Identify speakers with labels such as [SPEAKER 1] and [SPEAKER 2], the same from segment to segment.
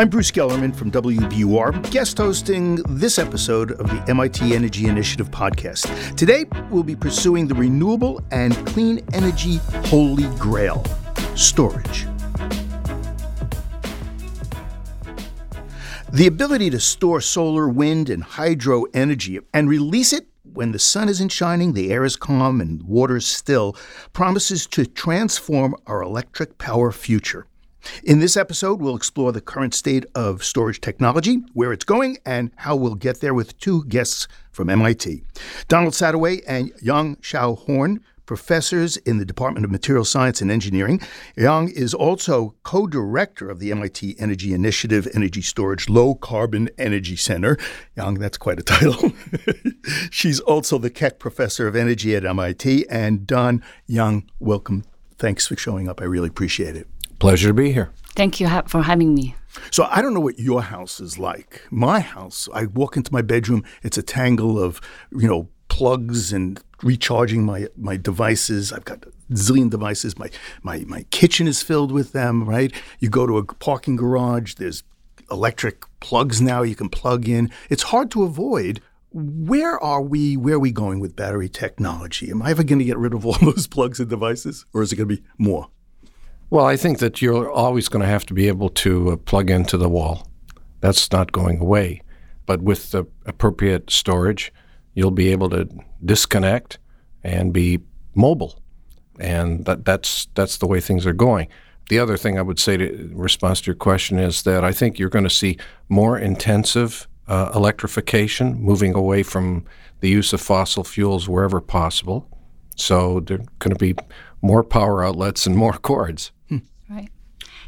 [SPEAKER 1] I'm Bruce Gellerman from WBUR, guest hosting this episode of the MIT Energy Initiative podcast. Today, we'll be pursuing the renewable and clean energy holy grail storage. The ability to store solar, wind, and hydro energy and release it when the sun isn't shining, the air is calm, and water is still promises to transform our electric power future. In this episode, we'll explore the current state of storage technology, where it's going, and how we'll get there with two guests from MIT Donald Sadoway and Yang Shao-Horn. Professors in the Department of Material Science and Engineering. Yang is also co director of the MIT Energy Initiative Energy Storage Low Carbon Energy Center. Yang, that's quite a title. She's also the Keck Professor of Energy at MIT. And Don Yang, welcome. Thanks for showing up. I really appreciate it.
[SPEAKER 2] Pleasure to be here.
[SPEAKER 3] Thank you for having me.
[SPEAKER 1] So I don't know what your house is like. My house, I walk into my bedroom, it's a tangle of, you know, plugs and recharging my my devices. I've got a zillion devices. My my my kitchen is filled with them, right? You go to a parking garage, there's electric plugs now you can plug in. It's hard to avoid where are we? Where are we going with battery technology? Am I ever going to get rid of all those plugs and devices, or is it going to be more?
[SPEAKER 2] Well, I think that you're always going to have to be able to uh, plug into the wall. That's not going away. But with the appropriate storage, you'll be able to disconnect and be mobile. And that, that's, that's the way things are going. The other thing I would say to, in response to your question is that I think you're going to see more intensive uh, electrification, moving away from the use of fossil fuels wherever possible. So there are going to be more power outlets and more cords right.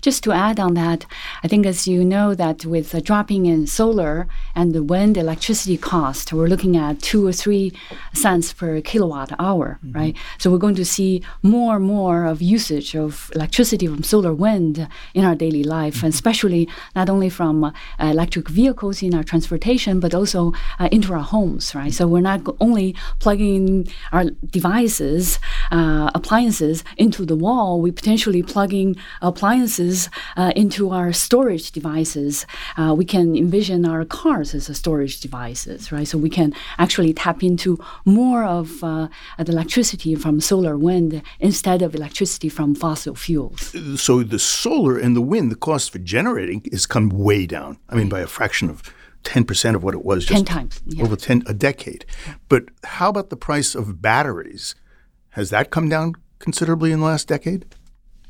[SPEAKER 3] Just to add on that, I think as you know that with the dropping in solar and the wind electricity cost, we're looking at two or three cents per kilowatt hour, mm-hmm. right? So we're going to see more and more of usage of electricity from solar wind in our daily life, mm-hmm. and especially not only from uh, electric vehicles in our transportation, but also uh, into our homes, right? So we're not only plugging our devices, uh, appliances into the wall, we potentially plugging appliances devices uh, into our storage devices. Uh, we can envision our cars as storage devices, right? So we can actually tap into more of uh, the electricity from solar wind instead of electricity from fossil fuels.
[SPEAKER 1] So the solar and the wind, the cost for generating has come way down. I mean, by a fraction of 10% of what it was
[SPEAKER 3] just 10 times
[SPEAKER 1] yeah. over 10 a decade. But how about the price of batteries? Has that come down considerably in the last decade?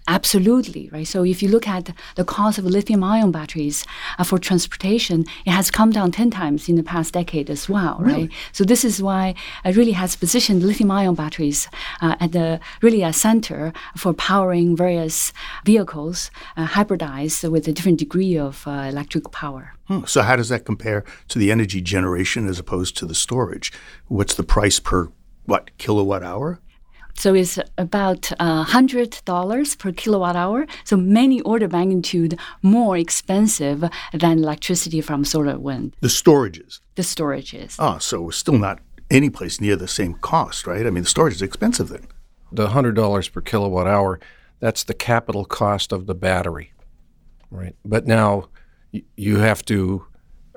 [SPEAKER 3] Absolutely, right? So if you look at the cost of lithium ion batteries uh, for transportation, it has come down 10 times in the past decade as well, right? Really? So this is why it really has positioned lithium ion batteries uh, at the really a center for powering various vehicles uh, hybridized with a different degree of uh, electric power.
[SPEAKER 1] Hmm. So how does that compare to the energy generation as opposed to the storage? What's the price per what kilowatt hour?
[SPEAKER 3] So it's about uh, $100 per kilowatt hour. So many order magnitude more expensive than electricity from solar wind.
[SPEAKER 1] The storages?
[SPEAKER 3] The storages.
[SPEAKER 1] Ah, so we're still not any place near the same cost, right? I mean, the storage is expensive then.
[SPEAKER 2] The $100 per kilowatt hour, that's the capital cost of the battery, right? But now you have to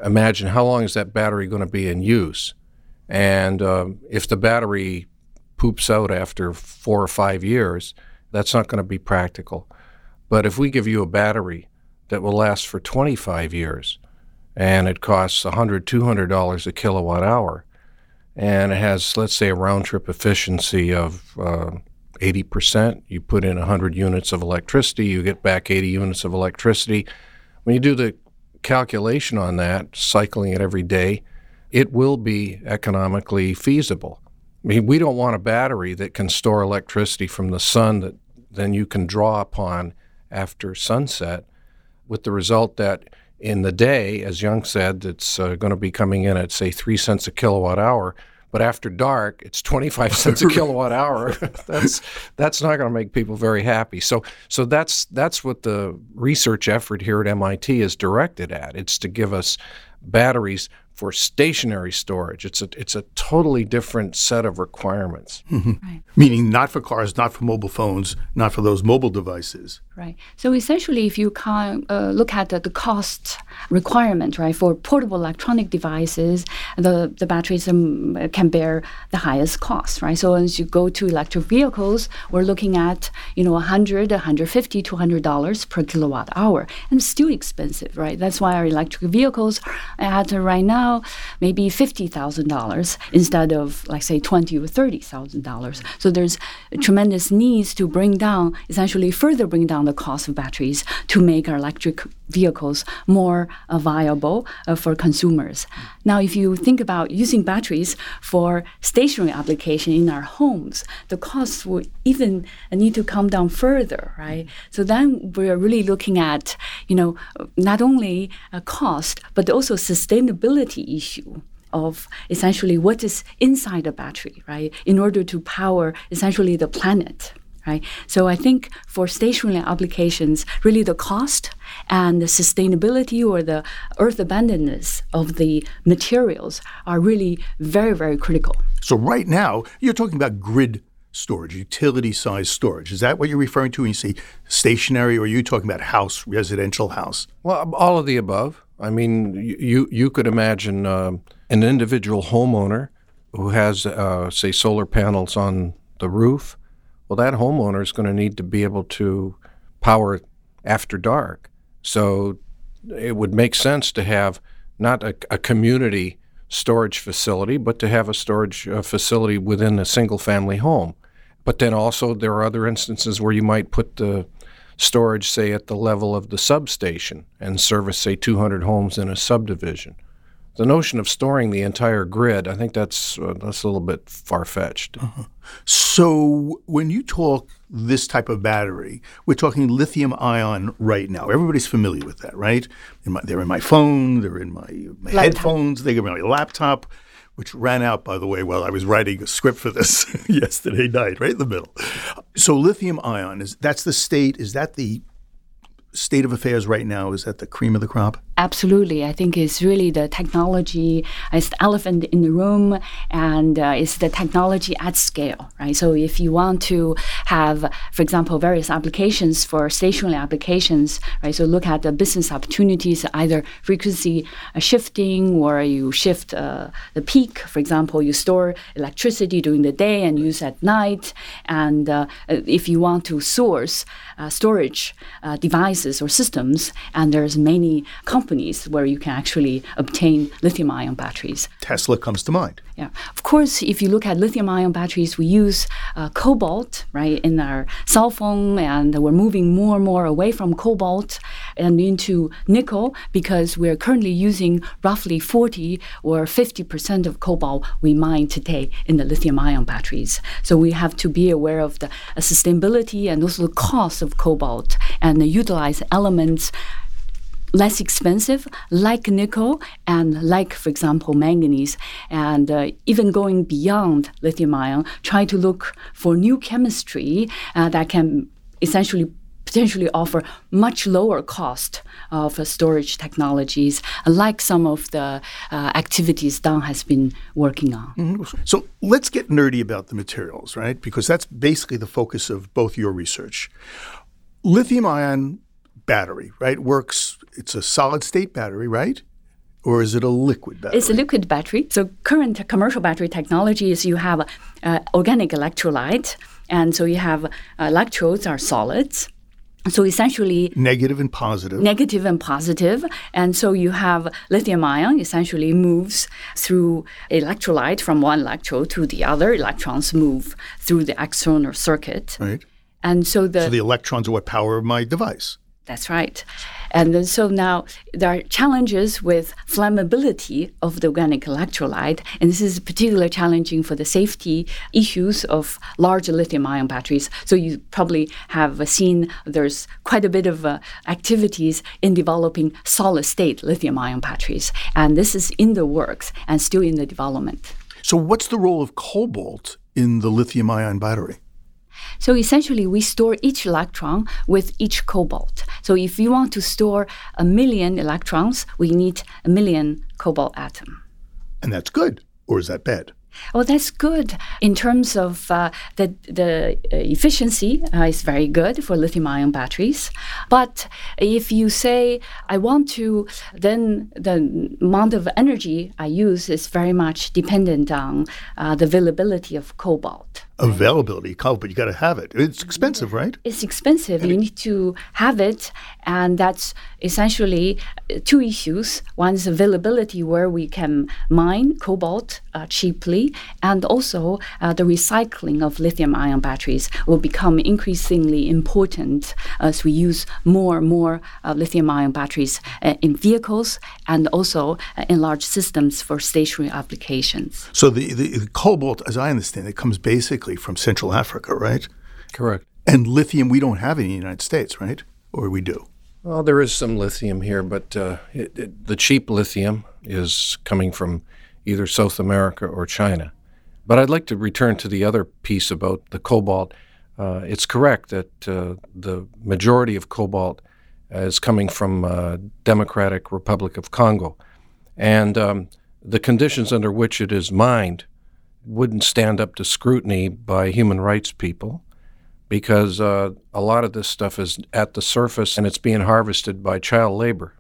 [SPEAKER 2] imagine how long is that battery going to be in use? And um, if the battery poops out after four or five years, that's not going to be practical. But if we give you a battery that will last for 25 years and it costs $100, $200 a kilowatt hour, and it has, let's say, a round trip efficiency of uh, 80%, you put in 100 units of electricity, you get back 80 units of electricity. When you do the calculation on that, cycling it every day, it will be economically feasible. I mean, we don't want a battery that can store electricity from the sun that then you can draw upon after sunset, with the result that in the day, as Yang said, it's uh, going to be coming in at, say, three cents a kilowatt hour. But after dark, it's 25 cents a kilowatt hour. that's that's not going to make people very happy. So so that's that's what the research effort here at MIT is directed at. It's to give us batteries for stationary storage, it's a it's a totally different set of requirements.
[SPEAKER 1] Right. Meaning not for cars, not for mobile phones, not for those mobile devices.
[SPEAKER 3] Right. So essentially, if you can uh, look at the, the, cost requirement, right, for portable electronic devices, the, the batteries um, can bear the highest cost, right? So as you go to electric vehicles, we're looking at, you know, 100, 150, 200 dollars per kilowatt hour, and still expensive, right? That's why our electric vehicles at uh, right now maybe fifty thousand dollars instead of like say twenty or thirty thousand dollars. So there's tremendous needs to bring down, essentially further bring down the cost of batteries to make our electric vehicles more uh, viable uh, for consumers. Now, if you think about using batteries for stationary application in our homes, the costs will even need to come down further, right? So then we're really looking at, you know, not only a cost but also sustainability issue of essentially what is inside a battery, right, in order to power essentially the planet right? So I think for stationary applications, really the cost and the sustainability or the earth abundance of the materials are really very, very critical.
[SPEAKER 1] So right now, you're talking about grid storage, utility size storage. Is that what you're referring to when you say stationary, or are you talking about house, residential house?
[SPEAKER 2] Well, all of the above. I mean, you you could imagine uh, an individual homeowner who has, uh, say, solar panels on the roof well, that homeowner is going to need to be able to power after dark. So it would make sense to have not a, a community storage facility, but to have a storage uh, facility within a single family home. But then also, there are other instances where you might put the storage, say, at the level of the substation and service, say, 200 homes in a subdivision the notion of storing the entire grid, I think that's uh, that's a little bit far fetched. Uh-huh.
[SPEAKER 1] So when you talk this type of battery, we're talking lithium ion right now. Everybody's familiar with that, right? In my, they're in my phone, they're in my, my headphones, they're in my laptop, which ran out, by the way, while I was writing a script for this yesterday night, right in the middle. So lithium ion is that's the state. Is that the state of affairs right now? Is that the cream of the crop?
[SPEAKER 3] Absolutely. I think it's really the technology, it's the elephant in the room, and uh, it's the technology at scale, right? So if you want to have, for example, various applications for stationary applications, right? So look at the business opportunities, either frequency uh, shifting or you shift uh, the peak. For example, you store electricity during the day and use at night. And uh, if you want to source uh, storage uh, devices or systems, and there's many companies companies where you can actually obtain lithium ion batteries.
[SPEAKER 1] Tesla comes to mind.
[SPEAKER 3] Yeah. Of course, if you look at lithium ion batteries, we use uh, cobalt, right, in our cell phone, and we're moving more and more away from cobalt and into nickel because we're currently using roughly 40 or 50% of cobalt we mine today in the lithium ion batteries. So we have to be aware of the uh, sustainability and also the cost of cobalt and utilize elements less expensive, like nickel and like, for example, manganese, and uh, even going beyond lithium ion, try to look for new chemistry uh, that can essentially potentially offer much lower cost of uh, storage technologies, like some of the uh, activities Don has been working on.
[SPEAKER 1] Mm-hmm. So let's get nerdy about the materials, right? Because that's basically the focus of both your research. Lithium ion battery, right? Works, it's a solid state battery, right? Or is it a liquid battery?
[SPEAKER 3] It's a liquid battery. So, current commercial battery technology is you have uh, organic electrolyte, and so you have uh, electrodes are solids. So essentially,
[SPEAKER 1] negative and positive.
[SPEAKER 3] Negative and positive, and so you have lithium ion essentially moves through electrolyte from one electrode to the other. Electrons move through the external circuit.
[SPEAKER 1] Right.
[SPEAKER 3] And so the
[SPEAKER 1] so the electrons are what power my device.
[SPEAKER 3] That's right. And so now there are challenges with flammability of the organic electrolyte, and this is particularly challenging for the safety issues of large lithium ion batteries. So you probably have seen there's quite a bit of uh, activities in developing solid state lithium ion batteries, and this is in the works and still in the development.
[SPEAKER 1] So, what's the role of cobalt in the lithium ion battery?
[SPEAKER 3] So essentially, we store each electron with each cobalt. So if you want to store a million electrons, we need a million cobalt atom.
[SPEAKER 1] And that's good, or is that bad?
[SPEAKER 3] Well, that's good in terms of uh, the the uh, efficiency uh, is very good for lithium-ion batteries. But if you say I want to, then the amount of energy I use is very much dependent on uh, the availability of cobalt
[SPEAKER 1] availability but you got to have it. It's expensive right?
[SPEAKER 3] It's expensive. You need to have it and that's essentially uh, two issues. One is availability where we can mine cobalt uh, cheaply and also uh, the recycling of lithium ion batteries will become increasingly important as we use more and more uh, lithium ion batteries uh, in vehicles and also uh, in large systems for stationary applications.
[SPEAKER 1] So the, the, the cobalt as i understand it comes basically from Central Africa, right?
[SPEAKER 2] Correct.
[SPEAKER 1] And lithium, we don't have in the United States, right? Or we do?
[SPEAKER 2] Well, there is some lithium here, but uh, it, it, the cheap lithium is coming from either South America or China. But I'd like to return to the other piece about the cobalt. Uh, it's correct that uh, the majority of cobalt is coming from uh, Democratic Republic of Congo, and um, the conditions under which it is mined wouldn't stand up to scrutiny by human rights people because uh, a lot of this stuff is at the surface and it's being harvested by child labor.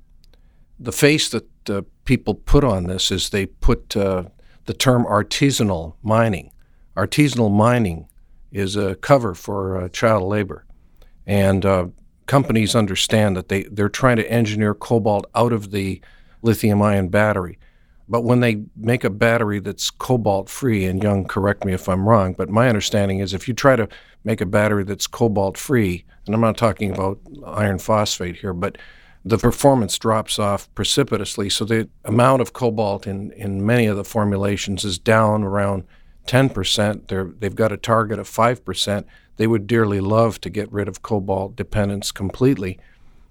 [SPEAKER 2] The face that uh, people put on this is they put uh, the term artisanal mining. Artisanal mining is a cover for uh, child labor. And uh, companies understand that they, they're trying to engineer cobalt out of the lithium ion battery. But when they make a battery that's cobalt free, and Yang, correct me if I'm wrong, but my understanding is if you try to make a battery that's cobalt free, and I'm not talking about iron phosphate here, but the performance drops off precipitously. So the amount of cobalt in, in many of the formulations is down around 10%. They're, they've got a target of 5%. They would dearly love to get rid of cobalt dependence completely.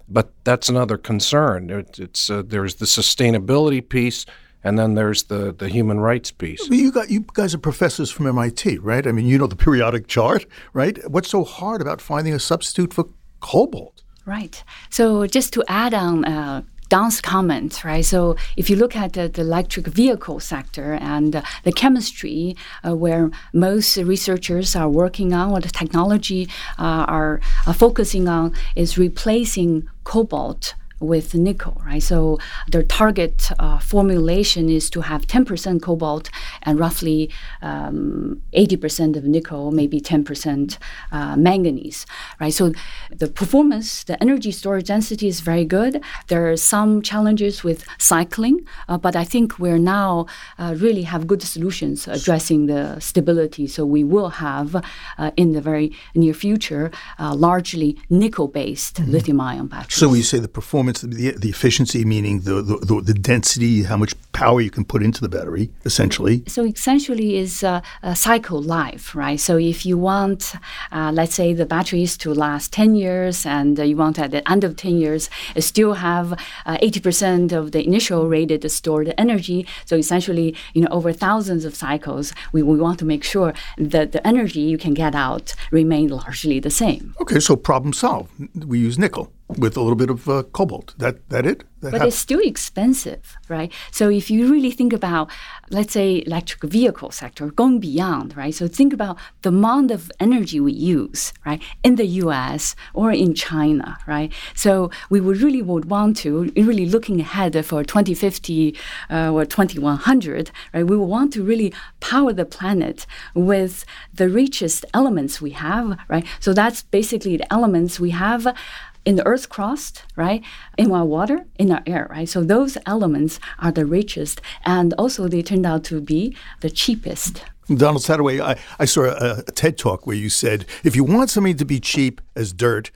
[SPEAKER 2] But that's another concern. It, it's, uh, there's the sustainability piece and then there's the, the human rights piece.
[SPEAKER 1] You got you guys are professors from MIT, right? I mean, you know the periodic chart, right? What's so hard about finding a substitute for cobalt?
[SPEAKER 3] Right. So just to add on. Uh, Don's comment, right? So if you look at the, the electric vehicle sector and uh, the chemistry uh, where most researchers are working on, what the technology uh, are, are focusing on, is replacing cobalt with nickel, right? So their target uh, formulation is to have 10% cobalt and roughly um, 80% of nickel, maybe 10% uh, manganese, right? So the performance, the energy storage density is very good. There are some challenges with cycling, uh, but I think we're now uh, really have good solutions addressing the stability. So we will have uh, in the very near future uh, largely nickel-based mm-hmm. lithium-ion batteries.
[SPEAKER 1] So we say the performance the, the efficiency, meaning the, the, the density, how much power you can put into the battery, essentially.
[SPEAKER 3] So essentially, is a, a cycle life, right? So if you want, uh, let's say, the batteries to last ten years, and uh, you want at the end of ten years still have uh, eighty percent of the initial rated stored energy. So essentially, you know, over thousands of cycles, we, we want to make sure that the energy you can get out remain largely the same.
[SPEAKER 1] Okay, so problem solved. We use nickel with a little bit of uh, cobalt. That that it? That
[SPEAKER 3] but it's still expensive, right? So if you really think about, let's say, electric vehicle sector going beyond, right? So think about the amount of energy we use, right, in the U.S. or in China, right? So we would really would want to really looking ahead for 2050 uh, or 2100, right? We would want to really power the planet with the richest elements we have, right? So that's basically the elements we have in the Earth's crust, right? In our water, in our air, right? So those elements are the richest, and also they turned out to be the cheapest.
[SPEAKER 1] Donald Sadoway, I, I saw a, a TED talk where you said, if you want something to be cheap as dirt,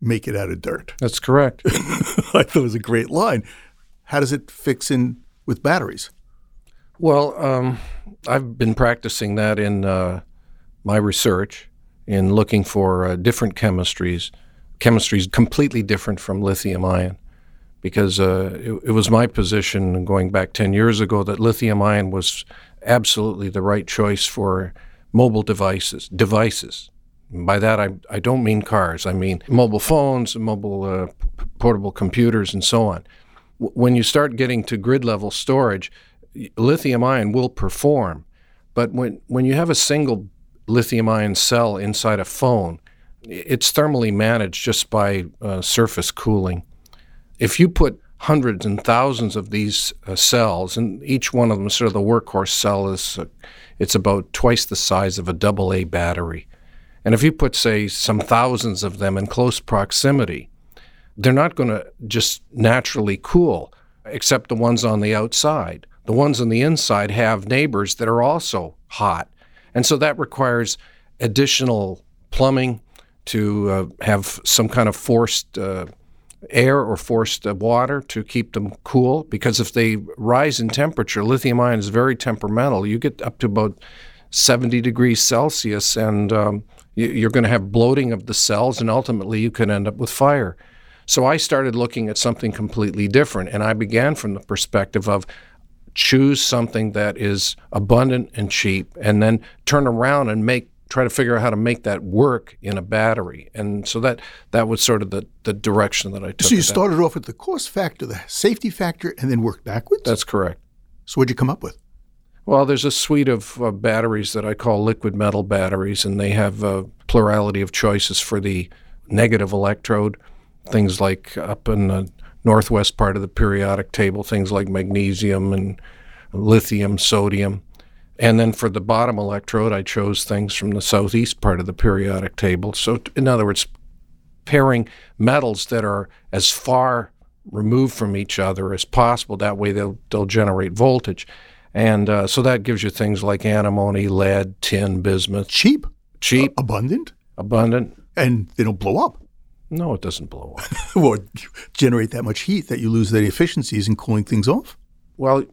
[SPEAKER 1] make it out of dirt.
[SPEAKER 2] That's correct.
[SPEAKER 1] I thought it was a great line. How does it fix in with batteries?
[SPEAKER 2] Well, um, I've been practicing that in uh, my research in looking for uh, different chemistries chemistry is completely different from lithium ion because uh, it, it, was my position going back 10 years ago that lithium ion was absolutely the right choice for mobile devices. Devices. By that, I, I don't mean cars. I mean mobile phones, mobile uh, p- portable computers, and so on. W- when you start getting to grid level storage, lithium ion will perform. But when, when you have a single lithium ion cell inside a phone, it's thermally managed just by uh, surface cooling. If you put hundreds and thousands of these uh, cells, and each one of them, sort of the workhorse cell, is uh, it's about twice the size of a double A battery. And if you put, say, some thousands of them in close proximity, they're not going to just naturally cool, except the ones on the outside. The ones on the inside have neighbors that are also hot. And so that requires additional plumbing to uh, have some kind of forced uh, air or forced uh, water to keep them cool. Because if they rise in temperature, lithium ion is very temperamental. You get up to about 70 degrees Celsius, and um, you're going to have bloating of the cells, and ultimately you could end up with fire. So I started looking at something completely different, and I began from the perspective of choose something that is abundant and cheap, and then turn around and make try to figure out how to make that work in a battery. And so that that was sort of the, the direction that I took.
[SPEAKER 1] So you started off with the cost factor, the safety factor, and then worked backwards?
[SPEAKER 2] That's correct.
[SPEAKER 1] So what'd you come up with?
[SPEAKER 2] Well, there's a suite of uh, batteries that I call liquid metal batteries, and they have a plurality of choices for the negative electrode. Things like up in the northwest part of the periodic table, things like magnesium and lithium, sodium. And then for the bottom electrode, I chose things from the southeast part of the periodic table. So, in other words, pairing metals that are as far removed from each other as possible. That way, they'll, they'll generate voltage. And uh, so that gives you things like antimony, lead, tin, bismuth.
[SPEAKER 1] Cheap.
[SPEAKER 2] Cheap.
[SPEAKER 1] Uh, abundant.
[SPEAKER 2] Abundant.
[SPEAKER 1] And they don't blow up.
[SPEAKER 2] No, it doesn't blow up.
[SPEAKER 1] or generate that much heat that you lose the efficiencies in cooling things off.
[SPEAKER 2] Well,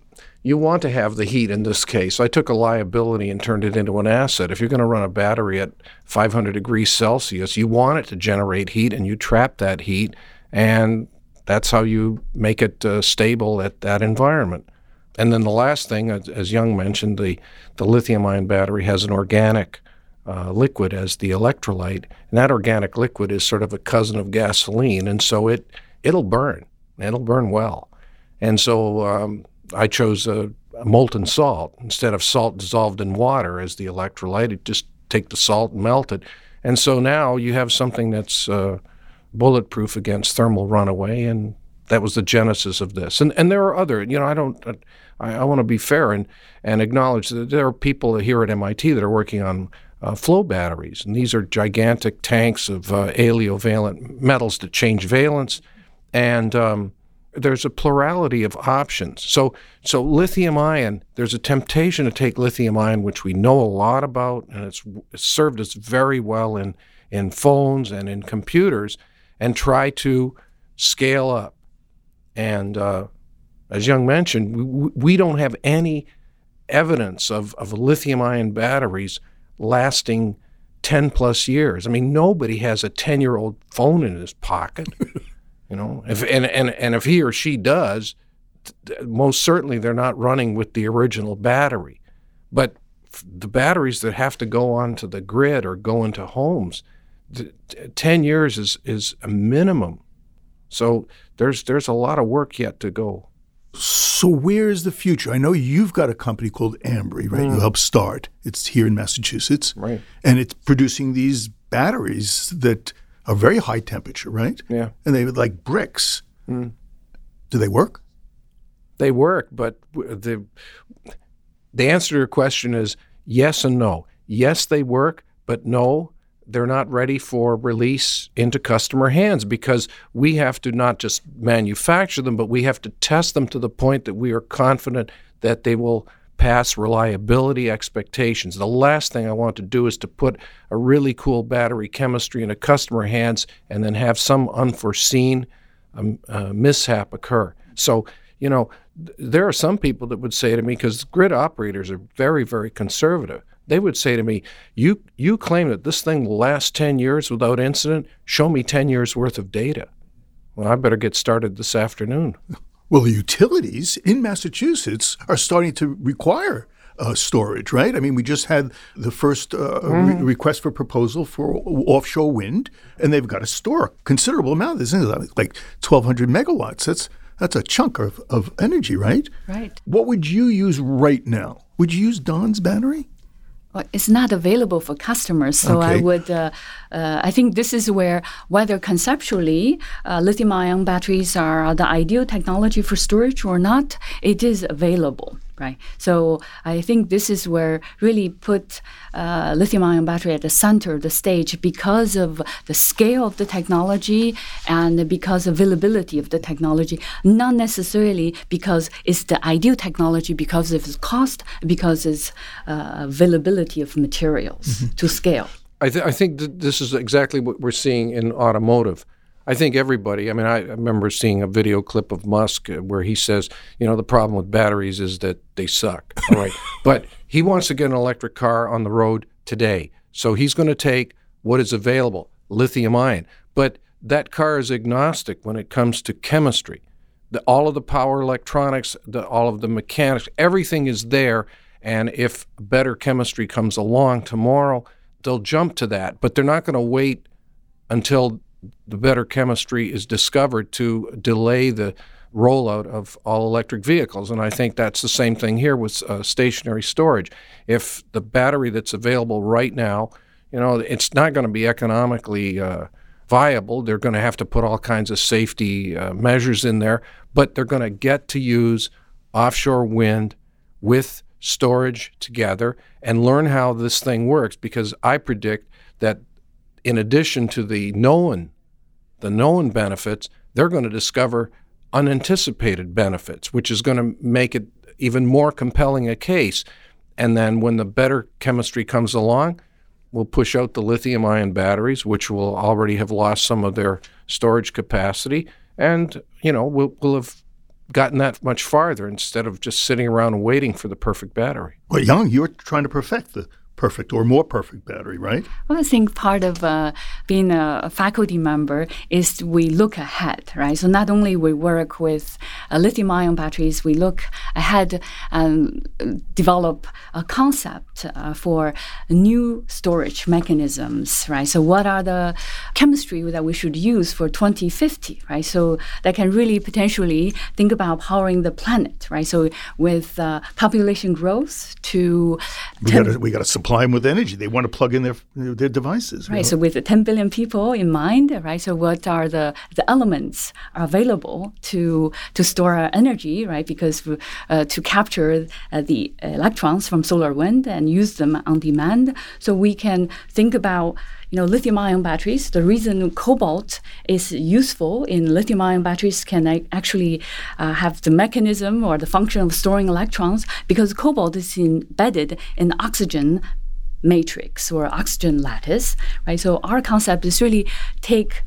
[SPEAKER 2] you want to have the heat in this case. I took a liability and turned it into an asset. If you're going to run a battery at 500 degrees Celsius, you want it to generate heat and you trap that heat, and that's how you make it uh, stable at that environment. And then the last thing, as, as Yang mentioned, the, the lithium ion battery has an organic uh, liquid as the electrolyte, and that organic liquid is sort of a cousin of gasoline, and so it it'll burn. And it'll burn well, and so um, I chose a, a, molten salt instead of salt dissolved in water as the electrolyte. It just take the salt and melt it, and so now you have something that's uh, bulletproof against thermal runaway, and that was the genesis of this. And and there are other, you know, I don't. I, I want to be fair and and acknowledge that there are people here at MIT that are working on uh, flow batteries, and these are gigantic tanks of uh, aliovalent metals that change valence, and um, there's a plurality of options. So, so lithium ion, there's a temptation to take lithium ion, which we know a lot about, and it's, it's served us very well in, in phones and in computers, and try to scale up. And uh, as Yang mentioned, we, we don't have any evidence of, of lithium ion batteries lasting 10 plus years. I mean, nobody has a 10 year old phone in his pocket. You know, if and, and and if he or she does, most certainly they're not running with the original battery. But the batteries that have to go onto the grid or go into homes, ten years is is a minimum. So there's there's a lot of work yet to go.
[SPEAKER 1] So where is the future? I know you've got a company called Ambri, right? Mm. You helped start. It's here in Massachusetts,
[SPEAKER 2] right?
[SPEAKER 1] And it's producing these batteries that a very high temperature, right?
[SPEAKER 2] Yeah.
[SPEAKER 1] And they like bricks. Mm. Do they work?
[SPEAKER 2] They work, but the the answer to your question is yes and no. Yes, they work, but no, they're not ready for release into customer hands because we have to not just manufacture them, but we have to test them to the point that we are confident that they will pass reliability expectations. The last thing I want to do is to put a really cool battery chemistry in a customer hands and then have some unforeseen um, uh, mishap occur. So, you know, th- there are some people that would say to me, because grid operators are very, very conservative. They would say to me, "You you claim that this thing will last 10 years without incident. Show me 10 years worth of data." Well, I better get started this afternoon.
[SPEAKER 1] Well, the utilities in Massachusetts are starting to require uh, storage, right? I mean, we just had the first uh, mm. re- request for proposal for offshore wind, and they've got to store a considerable amount. This is like 1,200 megawatts. That's that's a chunk of, of energy, right?
[SPEAKER 3] Right.
[SPEAKER 1] What would you use right now? Would you use Don's battery?
[SPEAKER 3] Well, it's not available for customers, so I would. Uh, uh, I think this is where whether conceptually uh, lithium-ion batteries are the ideal technology for storage or not, it is available, right? So I think this is where really put uh, lithium-ion battery at the center of the stage because of the scale of the technology and because availability of the technology, not necessarily because it's the ideal technology because of its cost, because it's uh, availability of materials to scale.
[SPEAKER 2] I, th- I think that this is exactly what we're seeing in automotive. I think everybody, I mean, I remember seeing a video clip of Musk uh, where he says, you know, the problem with batteries is that they suck. All right. but he wants to get an electric car on the road today. So he's going to take what is available, lithium ion. But that car is agnostic when it comes to chemistry. The, all of the power electronics, the, all of the mechanics, everything is there. And if better chemistry comes along tomorrow, they'll jump to that. But they're not going to wait until the better chemistry is discovered to delay the rollout of all electric vehicles. And I think that's the same thing here with uh, stationary storage. If the battery that's available right now, you know, it's not going to be economically uh, viable. They're going to have to put all kinds of safety uh, measures in there, but they're going to get to use offshore wind with storage together and learn how this thing works because I predict that in addition to the known the known benefits, they're going to discover unanticipated benefits, which is going to make it even more compelling a case. And then when the better chemistry comes along, we'll push out the lithium ion batteries, which will already have lost some of their storage capacity. And, you know, we'll, we'll have gotten that much farther instead of just sitting around waiting for the perfect battery.
[SPEAKER 1] Well, Yang, you're trying to perfect the perfect or more perfect battery, right?
[SPEAKER 3] Well, I think part of uh, being a, faculty member is we look ahead, right? So not only we work with uh, lithium-ion batteries, we look ahead and develop a concept uh, for new storage mechanisms, right? So what are the chemistry that we should use for 2050, right? So that can really potentially think about powering the planet, right? So with uh, population growth to
[SPEAKER 1] We got to we got to supply them with energy. They want to plug in their their devices. you
[SPEAKER 3] Right.
[SPEAKER 1] know?
[SPEAKER 3] So with the 10 billion people in mind, right? So what are the, the elements available to to store our energy, right? Because uh, to capture uh, the electrons from solar wind and use them on demand, so we can think about you know lithium-ion batteries. The reason cobalt is useful in lithium-ion batteries can actually uh, have the mechanism or the function of storing electrons because cobalt is embedded in oxygen matrix or oxygen lattice, right? So our concept is really take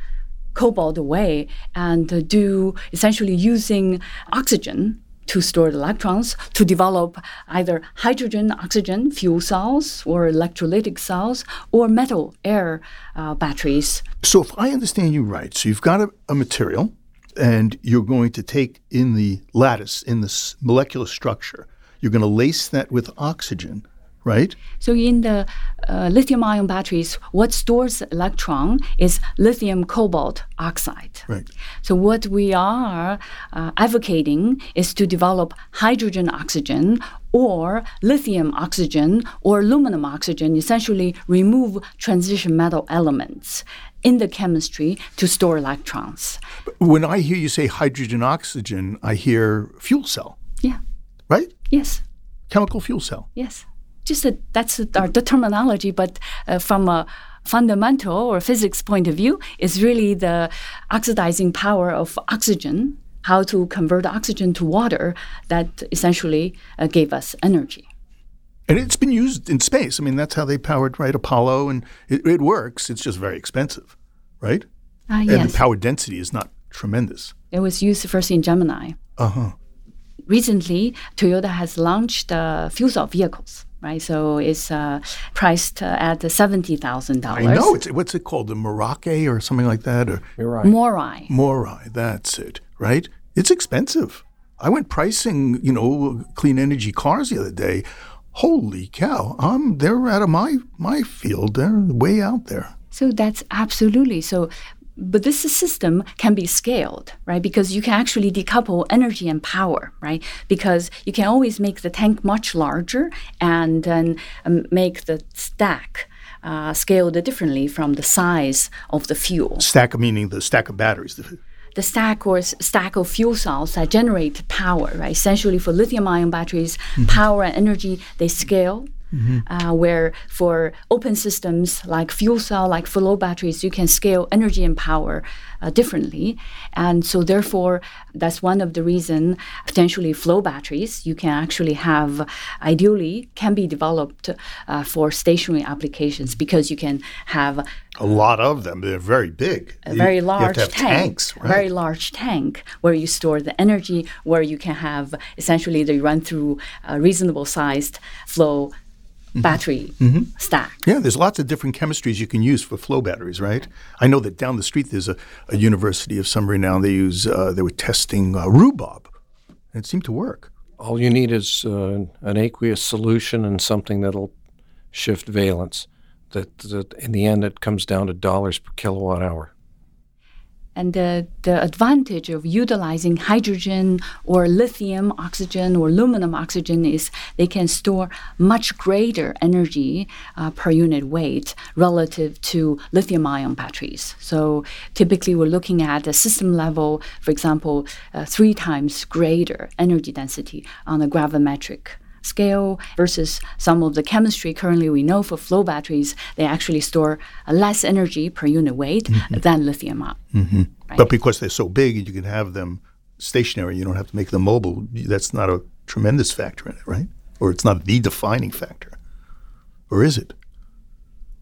[SPEAKER 3] cobalt away and do essentially using oxygen to store electrons to develop either hydrogen oxygen fuel cells or electrolytic cells or metal air uh, batteries.
[SPEAKER 1] So if I understand you right, so you've got a, a material and you're going to take in the lattice, in this molecular structure, you're going to lace that with oxygen, right?
[SPEAKER 3] So in the uh, lithium-ion batteries, what stores electron is lithium cobalt oxide.
[SPEAKER 1] Right.
[SPEAKER 3] So what we are uh, advocating is to develop hydrogen oxygen or lithium oxygen or aluminum oxygen, essentially remove transition metal elements in the chemistry to store electrons.
[SPEAKER 1] When I hear you say hydrogen oxygen, I hear fuel cell,
[SPEAKER 3] Yeah.
[SPEAKER 1] right?
[SPEAKER 3] Yes.
[SPEAKER 1] Chemical fuel cell.
[SPEAKER 3] Yes, just that that's our the terminology, but uh, from a fundamental or physics point of view, is really the oxidizing power of oxygen, how to convert oxygen to water that essentially uh, gave us energy.
[SPEAKER 1] And it's been used in space. I mean, that's how they powered, right, Apollo, and it, it works. It's just very expensive, right?
[SPEAKER 3] Uh,
[SPEAKER 1] And the power density is not tremendous.
[SPEAKER 3] it was used first in Gemini.
[SPEAKER 1] Uh huh.
[SPEAKER 3] Recently, Toyota has launched uh, fuel cell vehicles. Right, so it's uh, priced uh, at seventy thousand dollars.
[SPEAKER 1] I
[SPEAKER 3] dollars.
[SPEAKER 1] know. It's, what's it called? The Morocco or something like that? Or
[SPEAKER 2] You're.
[SPEAKER 3] Mirai.
[SPEAKER 1] Mirai, that's it, right? It's expensive. I went pricing, you know, clean energy cars the other day. Holy cow! Um, they're out of my my field. They're way out there.
[SPEAKER 3] So that's absolutely so. But this system can be scaled, right? Because you can actually decouple energy and power, right? Because you can always make the tank much larger and then um, make the stack uh, scaled differently from the size of the fuel.
[SPEAKER 1] Stack meaning the stack of batteries.
[SPEAKER 3] The stack or stack of fuel cells that generate power, right? Essentially, for lithium-ion batteries, mm-hmm. power and energy they scale Mm-hmm. Uh, where for open systems like fuel cell, like flow batteries, you can scale energy and power uh, differently. And so, therefore, that's one of the reason potentially flow batteries you can actually have, ideally, can be developed uh, for stationary applications because you can have
[SPEAKER 1] a lot of them. They're very big.
[SPEAKER 3] A very large
[SPEAKER 1] tank.
[SPEAKER 3] Tanks,
[SPEAKER 1] right?
[SPEAKER 3] Very large tank where you store the energy, where you can have essentially they run through a reasonable sized flow. Battery mm-hmm. stack.
[SPEAKER 1] Yeah, there's lots of different chemistries you can use for flow batteries, right? I know that down the street there's a, a university of some renown. They use uh, they were testing uh, rhubarb, and it seemed to work.
[SPEAKER 2] All you need is uh, an aqueous solution and something that'll shift valence. That, that in the end it comes down to dollars per kilowatt hour.
[SPEAKER 3] And the, the advantage of utilizing hydrogen or lithium oxygen or aluminum oxygen is they can store much greater energy uh, per unit weight relative to lithium ion batteries. So typically we're looking at a system level, for example, uh, three times greater energy density on a gravimetric scale versus some of the chemistry currently we know for flow batteries, they actually store less energy per unit weight mm-hmm. than lithium ion.
[SPEAKER 1] Mm-hmm. Right? But because they're so big, you can have them stationary. You don't have to make them mobile. That's not a tremendous factor in it, right? Or it's not the defining factor. Or is it?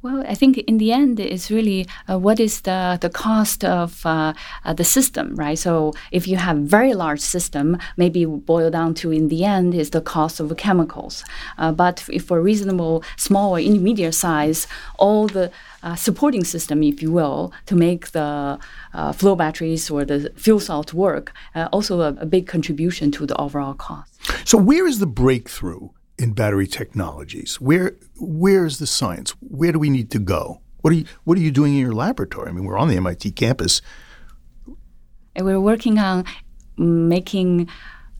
[SPEAKER 3] Well, I think in the end, it's really uh, what is the, the cost of uh, uh, the system, right? So if you have very large system, maybe boil down to in the end is the cost of chemicals. Uh, but if for reasonable small or intermediate size, all the uh, supporting system, if you will, to make the uh, flow batteries or the fuel cells work, also a, a big contribution to the overall cost.
[SPEAKER 1] So where is the breakthrough in battery technologies? Where where is the science? Where do we need to go? What are you what are you doing in your laboratory? I mean, we're on the MIT campus.
[SPEAKER 3] We're working on making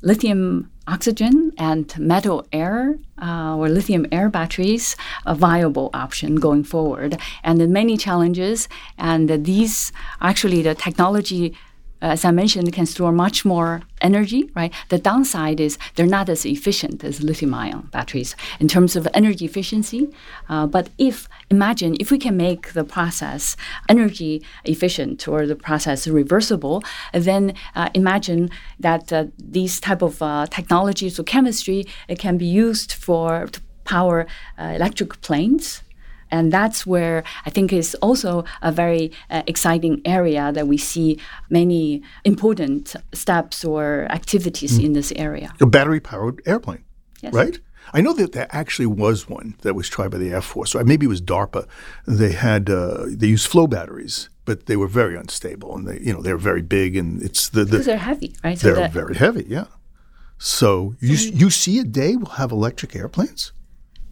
[SPEAKER 3] lithium oxygen and metal air uh, or lithium air batteries a viable option going forward and many challenges and these actually the technology as I mentioned, can store much more energy, right? The downside is they're not as efficient as lithium ion batteries in terms of energy efficiency. Uh, but if, imagine, if we can make the process energy efficient or the process reversible, then uh, imagine that uh, these type of uh, technologies or chemistry can be used for to power uh, electric planes and that's where I think is also a very uh, exciting area that we see many important steps or activities mm. in this area.
[SPEAKER 1] A battery powered airplane,
[SPEAKER 3] yes.
[SPEAKER 1] right? I know that there actually was one that was tried by the Air Force. So maybe it was DARPA. They had uh, they used flow batteries, but they were very unstable, and they you know they're very big, and it's the, the
[SPEAKER 3] they're heavy, right? So
[SPEAKER 1] they're very heavy, yeah. So you you see a day we'll have electric airplanes.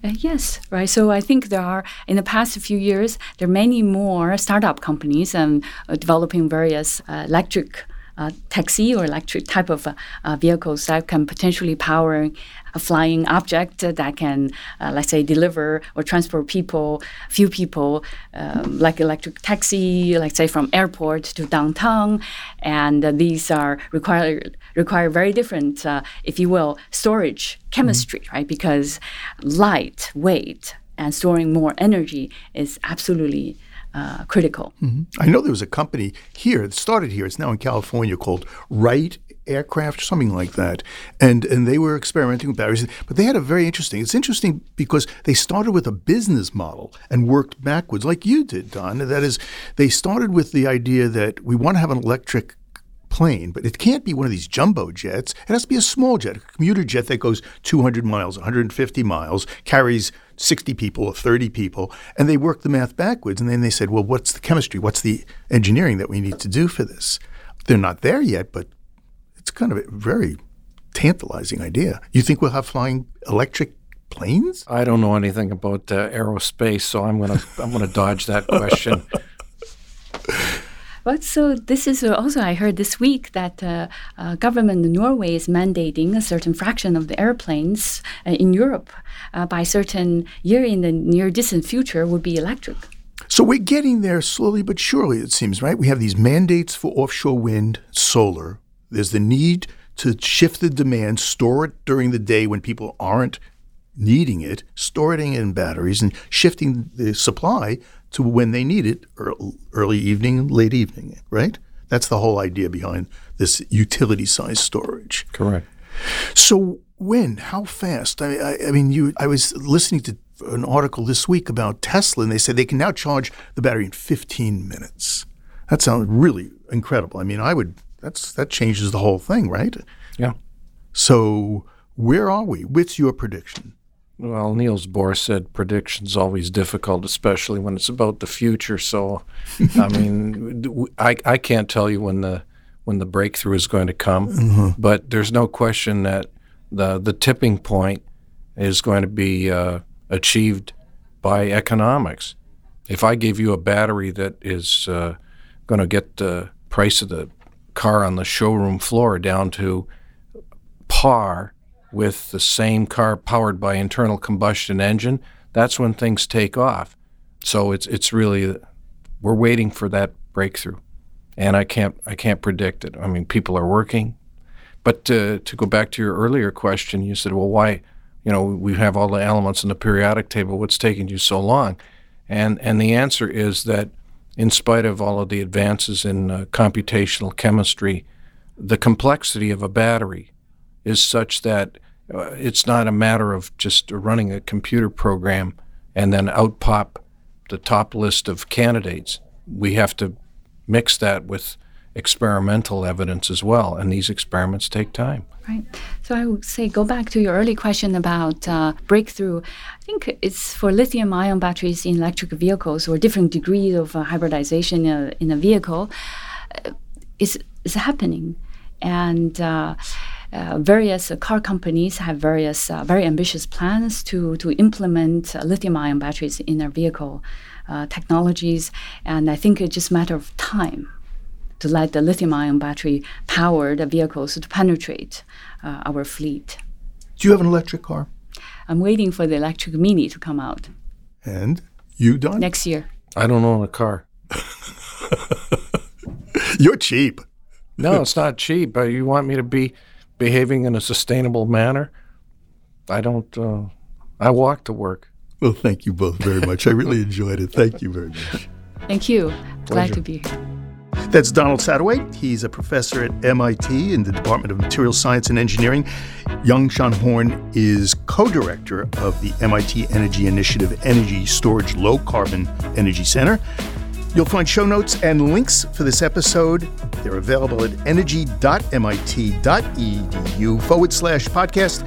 [SPEAKER 3] Uh, yes, right. So I think there are in the past few years there are many more startup companies and um, developing various uh, electric uh, taxi or electric type of uh, uh, vehicles that can potentially power a flying object that can, uh, let's say, deliver or transport people, few people, um, like electric taxi, let's say from airport to downtown, and these are require require very different, uh, if you will, storage chemistry, mm-hmm. right? Because light, weight, and storing more energy is absolutely uh, critical.
[SPEAKER 1] Mm-hmm. I know there was a company here that started here. It's now in California called Wright Aircraft, something like that, and and they were experimenting with batteries. But they had a very interesting. It's interesting because they started with a business model and worked backwards, like you did, Don. That is, they started with the idea that we want to have an electric plane, but it can't be one of these jumbo jets. It has to be a small jet, a commuter jet that goes 200 miles, 150 miles, carries 60 people or 30 people, and they worked the math backwards. And then they said, well, what's the chemistry? What's the engineering that we need to do for this? They're not there yet, but it's kind of a very tantalizing idea. You think we'll have flying electric planes?
[SPEAKER 2] I don't know anything about uh, aerospace, so I'm gonna I'm gonna dodge that question.
[SPEAKER 3] But so this is also I heard this week that uh, uh, government in Norway is mandating a certain fraction of the airplanes uh, in Europe uh, by certain year in the near distant future would be electric.
[SPEAKER 1] So we're getting there slowly but surely, it seems, right? We have these mandates for offshore wind, solar. There's the need to shift the demand, store it during the day when people aren't needing it, store it in batteries, and shifting the supply to when they need it, early evening, late evening, right? That's the whole idea behind this utility size storage.
[SPEAKER 2] Correct.
[SPEAKER 1] So when? How fast? I, I, I mean, you. I was listening to an article this week about Tesla, and they said they can now charge the battery in 15 minutes. That sounds really incredible. I mean, I would. That's that changes the whole thing, right?
[SPEAKER 2] Yeah.
[SPEAKER 1] So where are we? What's your prediction?
[SPEAKER 2] Well, Niels Bohr said prediction's always difficult, especially when it's about the future. So, I mean, I, I can't tell you when the when the breakthrough is going to come, mm-hmm. but there's no question that the the tipping point is going to be uh, achieved by economics. If I gave you a battery that is uh, going to get the price of the car on the showroom floor down to par with the same car powered by internal combustion engine, that's when things take off. So it's it's really we're waiting for that breakthrough, and I can't I can't predict it. I mean, people are working, but to to go back to your earlier question, you said, well, why? You know, we have all the elements in the periodic table. What's taking you so long? And and the answer is that, in spite of all of the advances in uh, computational chemistry, the complexity of a battery is such that it's not a matter of just running a computer program and then out pop the top list of candidates. We have to mix that with experimental evidence as well, and these experiments take time.
[SPEAKER 3] Right. So I would say go back to your early question about uh, breakthrough. I think it's for lithium ion batteries in electric vehicles or different degrees of uh, hybridization uh, in a vehicle uh, is, is happening. And uh, uh, various uh, car companies have various uh, very ambitious plans to to implement lithium-ion batteries in their vehicle technologies, and I think it's just a matter of time to let the lithium-ion battery powered vehicles to penetrate our fleet.
[SPEAKER 1] Do you have an electric car?
[SPEAKER 3] I'm waiting for the electric Mini to come out.
[SPEAKER 1] And you done?
[SPEAKER 3] Next year.
[SPEAKER 2] I don't own a car.
[SPEAKER 1] You're cheap.
[SPEAKER 2] no, it's not cheap. you want me to be behaving in a sustainable manner. I don't. Uh, I walk to work.
[SPEAKER 1] Well, thank you both very much. I really enjoyed it. Thank you very much.
[SPEAKER 3] Thank you. Glad to be here.
[SPEAKER 1] That's Donald Sadoway. He's a professor at MIT in the Department of Material Science and Engineering. Yang Shao-Horn is co director of the MIT Energy Initiative Energy Storage Low Carbon Energy Center. You'll find show notes and links for this episode. They're available at energy.mit.edu forward slash podcast.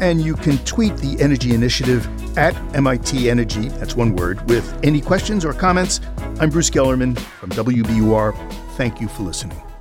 [SPEAKER 1] And you can tweet the Energy Initiative at MIT Energy, that's one word, with any questions or comments. I'm Bruce Gellerman from WBUR. Thank you for listening.